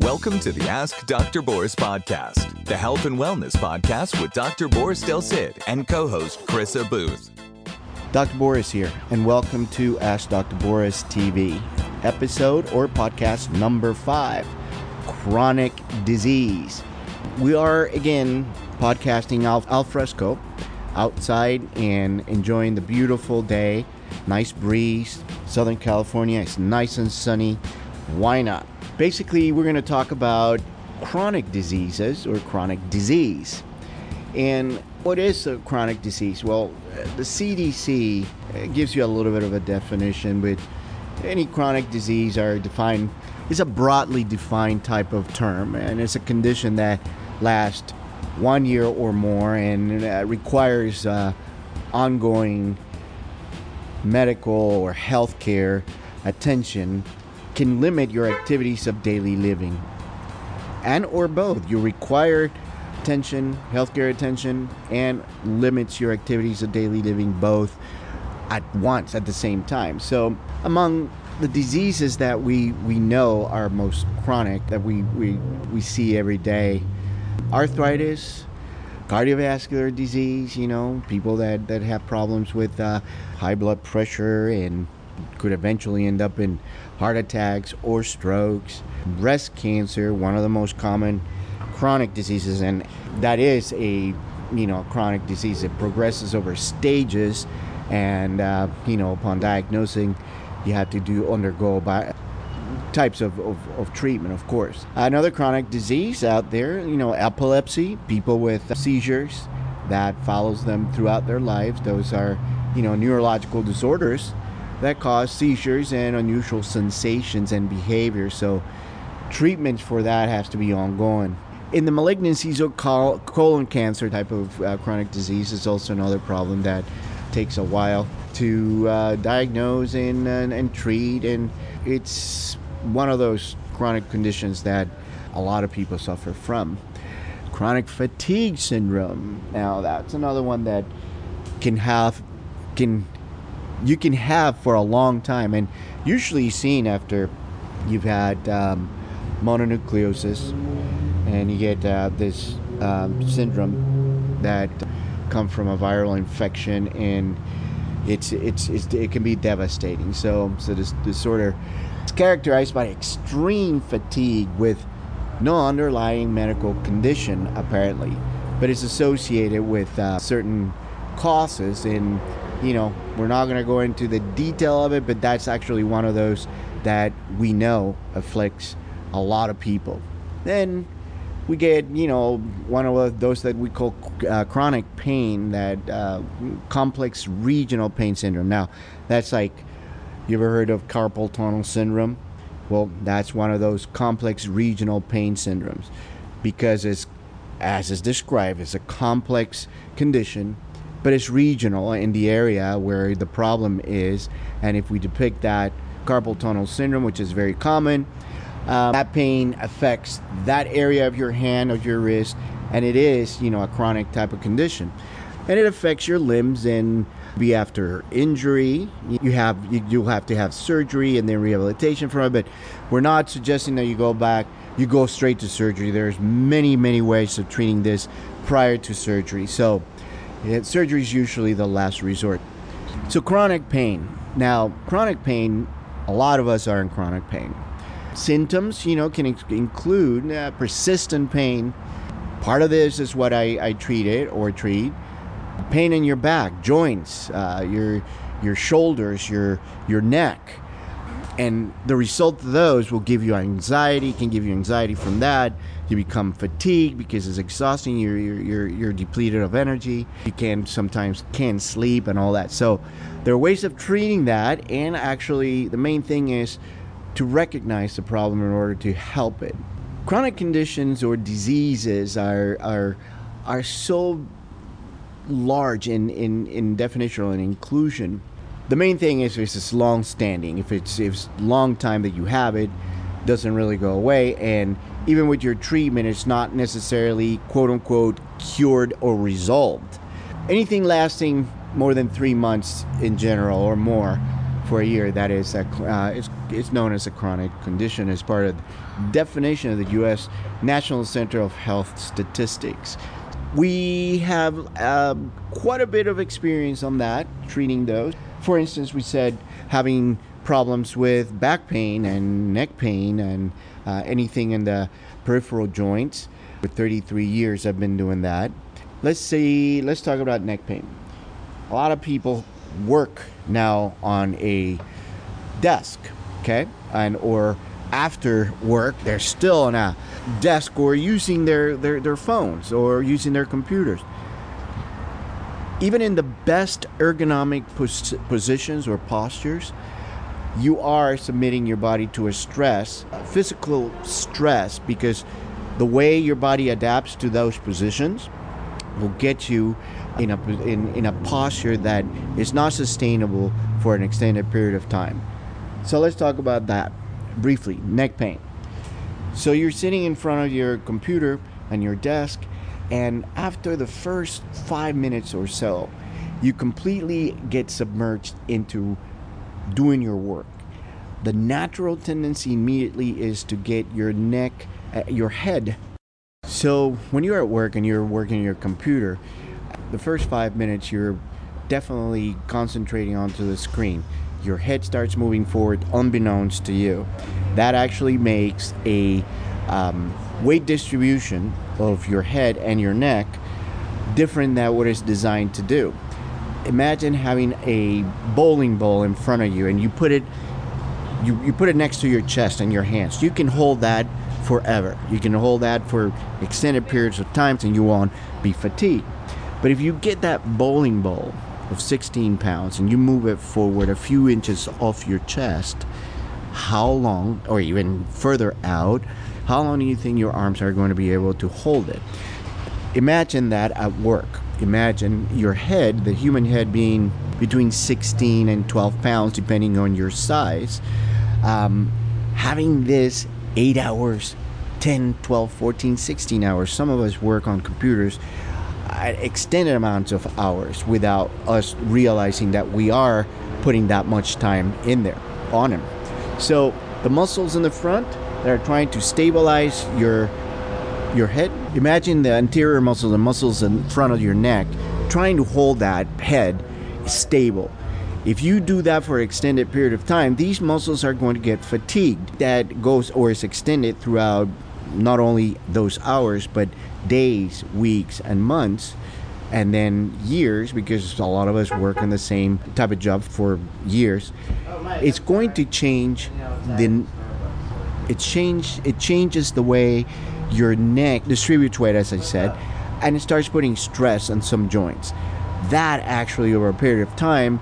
Welcome to the Ask Dr. Boris podcast, the health and wellness podcast with Dr. Boris Del Cid and co host Chrissa Booth. Dr. Boris here, and welcome to Ask Dr. Boris TV, episode or podcast number five Chronic Disease. We are again podcasting al, al fresco outside and enjoying the beautiful day, nice breeze, Southern California, it's nice and sunny. Why not? Basically, we're going to talk about chronic diseases or chronic disease. And what is a chronic disease? Well, the CDC gives you a little bit of a definition, but any chronic disease are defined is a broadly defined type of term, and it's a condition that lasts one year or more and uh, requires uh, ongoing medical or healthcare attention can limit your activities of daily living. And or both. You require attention healthcare attention and limits your activities of daily living both at once at the same time. So among the diseases that we we know are most chronic that we we, we see every day arthritis cardiovascular disease you know people that that have problems with uh, high blood pressure and could eventually end up in heart attacks or strokes, breast cancer, one of the most common chronic diseases, and that is a you know chronic disease. It progresses over stages, and uh, you know upon diagnosing, you have to do undergo by types of, of, of, treatment, of course. Another chronic disease out there, you know, epilepsy, people with seizures that follows them throughout their lives. Those are, you know, neurological disorders that cause seizures and unusual sensations and behavior. So, treatment for that has to be ongoing. In the malignancies or colon cancer type of uh, chronic disease is also another problem that takes a while to uh, diagnose and, and, and treat, and it's one of those chronic conditions that a lot of people suffer from. Chronic fatigue syndrome. Now, that's another one that can have can you can have for a long time, and usually seen after you've had um, mononucleosis, and you get uh, this um, syndrome that come from a viral infection, and it's, it's, it's it can be devastating. So so this disorder is characterized by extreme fatigue with no underlying medical condition apparently, but it's associated with uh, certain causes in you know, we're not going to go into the detail of it, but that's actually one of those that we know afflicts a lot of people. Then we get, you know, one of those that we call uh, chronic pain, that uh, complex regional pain syndrome. Now, that's like, you ever heard of carpal tunnel syndrome? Well, that's one of those complex regional pain syndromes because it's, as is described, it's a complex condition but it's regional in the area where the problem is. And if we depict that carpal tunnel syndrome, which is very common, um, that pain affects that area of your hand or your wrist, and it is, you know, a chronic type of condition, and it affects your limbs and be after injury. You have you, you'll have to have surgery and then rehabilitation from it. But we're not suggesting that you go back. You go straight to surgery. There's many many ways of treating this prior to surgery. So surgery is usually the last resort. So, chronic pain. Now, chronic pain, a lot of us are in chronic pain. Symptoms, you know, can include uh, persistent pain. Part of this is what I, I treat it or treat. Pain in your back, joints, uh, your your shoulders, your your neck, and the result of those will give you anxiety. Can give you anxiety from that. You become fatigued because it's exhausting you're, you're, you're, depleted of energy. You can sometimes can't sleep and all that. So there are ways of treating that and actually the main thing is to recognize the problem in order to help it. Chronic conditions or diseases are are are so large in, in, in definition and inclusion the main thing is if it's long standing if it's if it's long time that you have it doesn't really go away and even with your treatment, it's not necessarily quote unquote cured or resolved. Anything lasting more than three months in general or more for a year. That is, a, uh, it's, it's known as a chronic condition as part of the definition of the U.S. National Center of Health Statistics. We have um, quite a bit of experience on that, treating those. For instance, we said having problems with back pain and neck pain and uh, anything in the peripheral joints. For 33 years, I've been doing that. Let's see, let's talk about neck pain. A lot of people work now on a desk, okay? And or after work, they're still on a desk or using their, their, their phones or using their computers. Even in the best ergonomic pos- positions or postures, you are submitting your body to a stress, physical stress, because the way your body adapts to those positions will get you in a, in, in a posture that is not sustainable for an extended period of time. So let's talk about that briefly neck pain. So you're sitting in front of your computer and your desk, and after the first five minutes or so, you completely get submerged into doing your work. The natural tendency immediately is to get your neck, uh, your head. So when you're at work and you're working your computer, the first five minutes you're definitely concentrating onto the screen. Your head starts moving forward unbeknownst to you. That actually makes a um, weight distribution of your head and your neck different than what it's designed to do. Imagine having a bowling ball in front of you and you put it you, you put it next to your chest and your hands. You can hold that forever. You can hold that for extended periods of time and you won't be fatigued. But if you get that bowling ball of 16 pounds and you move it forward a few inches off your chest, how long, or even further out, how long do you think your arms are going to be able to hold it? Imagine that at work. Imagine your head, the human head, being between 16 and 12 pounds, depending on your size. Um, having this eight hours, 10, 12, 14, 16 hours. Some of us work on computers at extended amounts of hours without us realizing that we are putting that much time in there on him. So the muscles in the front that are trying to stabilize your your head. Imagine the anterior muscles, the muscles in front of your neck, trying to hold that head stable. If you do that for an extended period of time, these muscles are going to get fatigued. That goes or is extended throughout not only those hours, but days, weeks, and months, and then years, because a lot of us work in the same type of job for years. It's going to change the. It change. It changes the way your neck distributes weight, as I said, and it starts putting stress on some joints. That actually, over a period of time,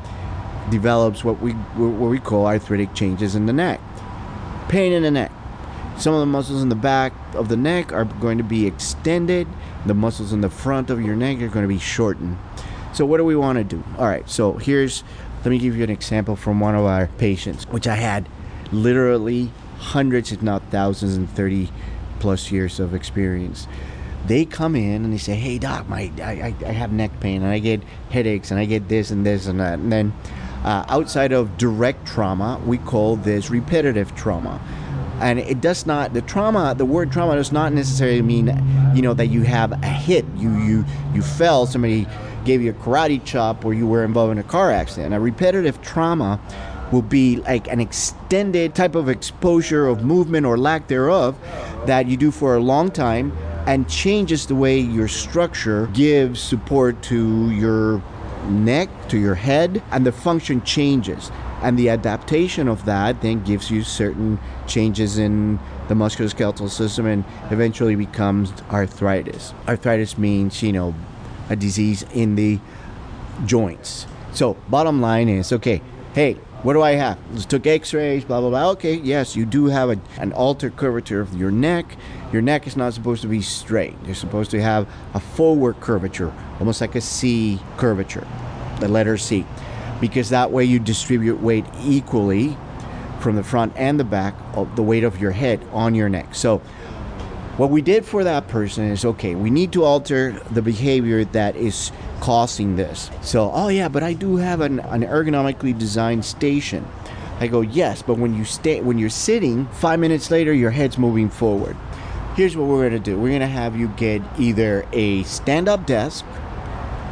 develops what we what we call arthritic changes in the neck, pain in the neck some of the muscles in the back of the neck are going to be extended. The muscles in the front of your neck are going to be shortened. So, what do we want to do? All right, so here's let me give you an example from one of our patients, which I had literally hundreds, if not thousands, and 30 plus years of experience. They come in and they say, Hey, doc, my, I, I have neck pain and I get headaches and I get this and this and that. And then uh, outside of direct trauma, we call this repetitive trauma and it does not the trauma the word trauma does not necessarily mean you know that you have a hit. You you you fell somebody gave you a karate chop or you were involved in a car accident. A repetitive trauma will be like an extended type of exposure of movement or lack thereof that you do for a long time and changes the way your structure gives support to your neck to your head and the function changes and the adaptation of that then gives you certain changes in the musculoskeletal system and eventually becomes arthritis. Arthritis means, you know, a disease in the joints. So, bottom line is okay, hey, what do I have? Let's took x-rays, blah blah blah. Okay, yes, you do have a, an altered curvature of your neck. Your neck is not supposed to be straight. You're supposed to have a forward curvature, almost like a C curvature, the letter C because that way you distribute weight equally from the front and the back of the weight of your head on your neck. So What we did for that person is okay, we need to alter the behavior that is causing this. So, oh yeah, but I do have an, an ergonomically designed station. I go, yes, but when you stay when you're sitting, five minutes later your head's moving forward. Here's what we're gonna do. We're gonna have you get either a stand-up desk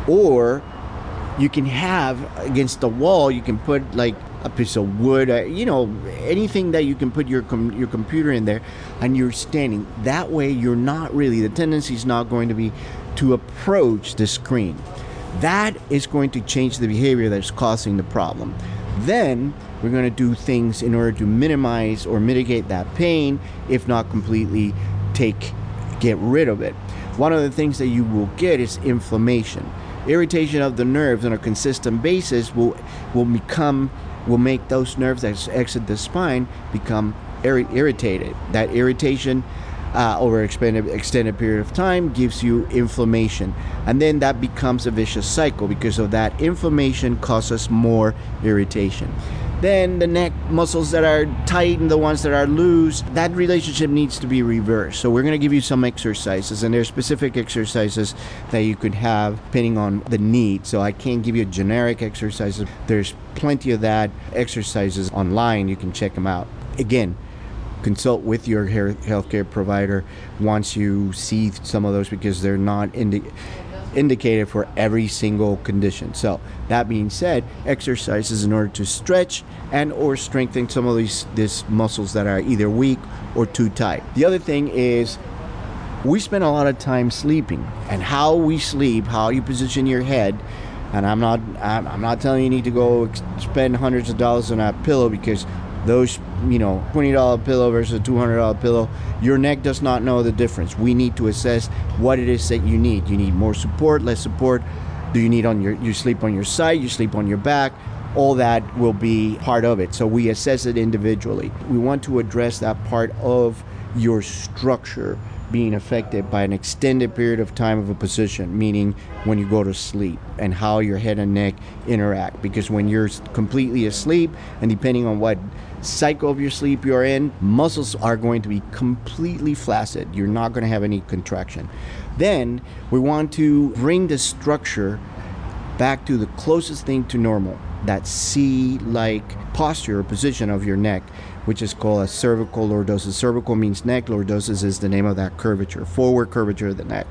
or you can have against the wall you can put like a piece of wood uh, you know anything that you can put your com- your computer in there and you're standing. That way you're not really the tendency is not going to be to approach the screen. That is going to change the behavior that's causing the problem. Then we're going to do things in order to minimize or mitigate that pain if not completely take get rid of it. One of the things that you will get is inflammation irritation of the nerves on a consistent basis will will become will make those nerves that exit the spine become ir- irritated. That irritation uh, over extended extended period of time gives you inflammation, and then that becomes a vicious cycle because of that inflammation causes more irritation. Then the neck muscles that are tight and the ones that are loose, that relationship needs to be reversed. So we're going to give you some exercises, and there's specific exercises that you could have depending on the need. So I can't give you generic exercises. There's plenty of that exercises online. You can check them out. Again, consult with your healthcare provider once you see some of those because they're not indi- indicated for every single condition. So that being said, exercises in order to stretch and or strengthen some of these these muscles that are either weak or too tight. The other thing is we spend a lot of time sleeping and how we sleep, how you position your head. And I'm not I'm not telling you need to go spend hundreds of dollars on a pillow because those you know $20 pillow versus a $200 pillow your neck does not know the difference. We need to assess what it is that you need. You need more support less support. Do you need on your you sleep on your side you sleep on your back? All that will be part of it. So we assess it individually. We want to address that part of your structure being affected by an extended period of time of a position, meaning when you go to sleep and how your head and neck interact. Because when you're completely asleep, and depending on what cycle of your sleep you're in, muscles are going to be completely flaccid. You're not going to have any contraction. Then we want to bring the structure back to the closest thing to normal, that C like posture or position of your neck which is called a cervical lordosis. Cervical means neck, lordosis is the name of that curvature, forward curvature of the neck.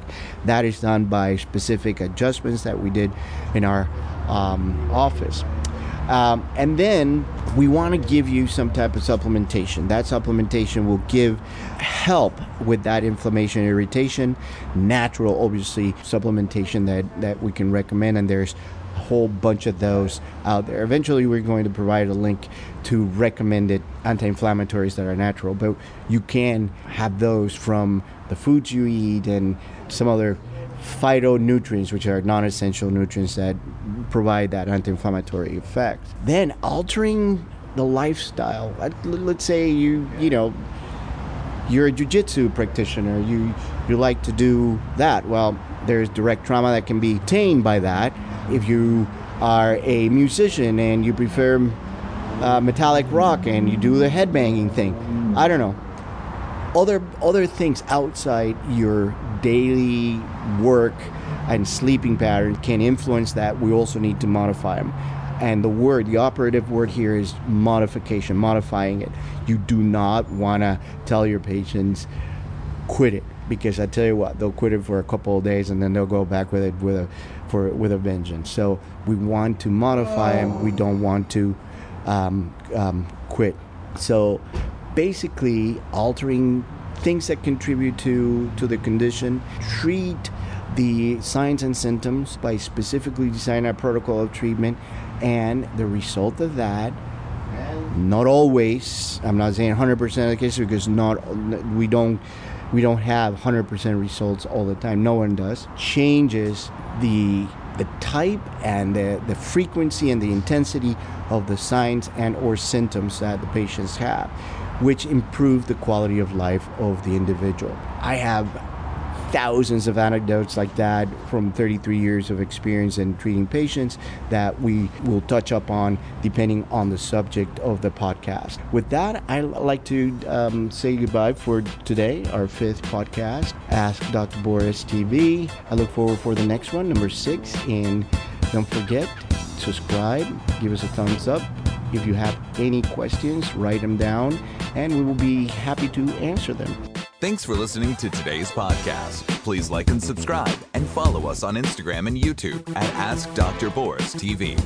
That is done by specific adjustments that we did in our um, office. Um, and then we want to give you some type of supplementation. That supplementation will give help with that inflammation, irritation, natural, obviously, supplementation that, that we can recommend. And there's a whole bunch of those out there. Eventually, we're going to provide a link to recommended anti inflammatories that are natural, but you can have those from the foods you eat and some other phytonutrients, which are non essential nutrients that provide that anti inflammatory effect. Then altering the lifestyle. Let's say you, you know, you're a jiu-jitsu practitioner. You you like to do that. Well there's direct trauma that can be attained by that. If you are a musician and you prefer uh, metallic rock and you do the headbanging thing. I don't know. Other other things outside your daily work and sleeping pattern can influence that. We also need to modify them. And the word, the operative word here is modification, modifying it. You do not want to tell your patients, quit it. Because I tell you what, they'll quit it for a couple of days and then they'll go back with it with a for with a vengeance. So we want to modify them. We don't want to um, um, quit. So basically, altering things that contribute to to the condition, treat the signs and symptoms by specifically designing a protocol of treatment and the result of that not always i'm not saying 100% of the cases because not we don't we don't have 100% results all the time. No one does. Changes the the type and the, the frequency and the intensity of the signs and or symptoms that the patients have which improve the quality of life of the individual. I have thousands of anecdotes like that from 33 years of experience in treating patients that we will touch up on depending on the subject of the podcast. With that, I'd like to um, say goodbye for today, our fifth podcast, Ask Dr. Boris TV. I look forward for the next one, number six, and don't forget, subscribe, give us a thumbs up. If you have any questions, write them down, and we will be happy to answer them. Thanks for listening to today's podcast. Please like and subscribe and follow us on Instagram and YouTube at Ask Dr. Boris TV.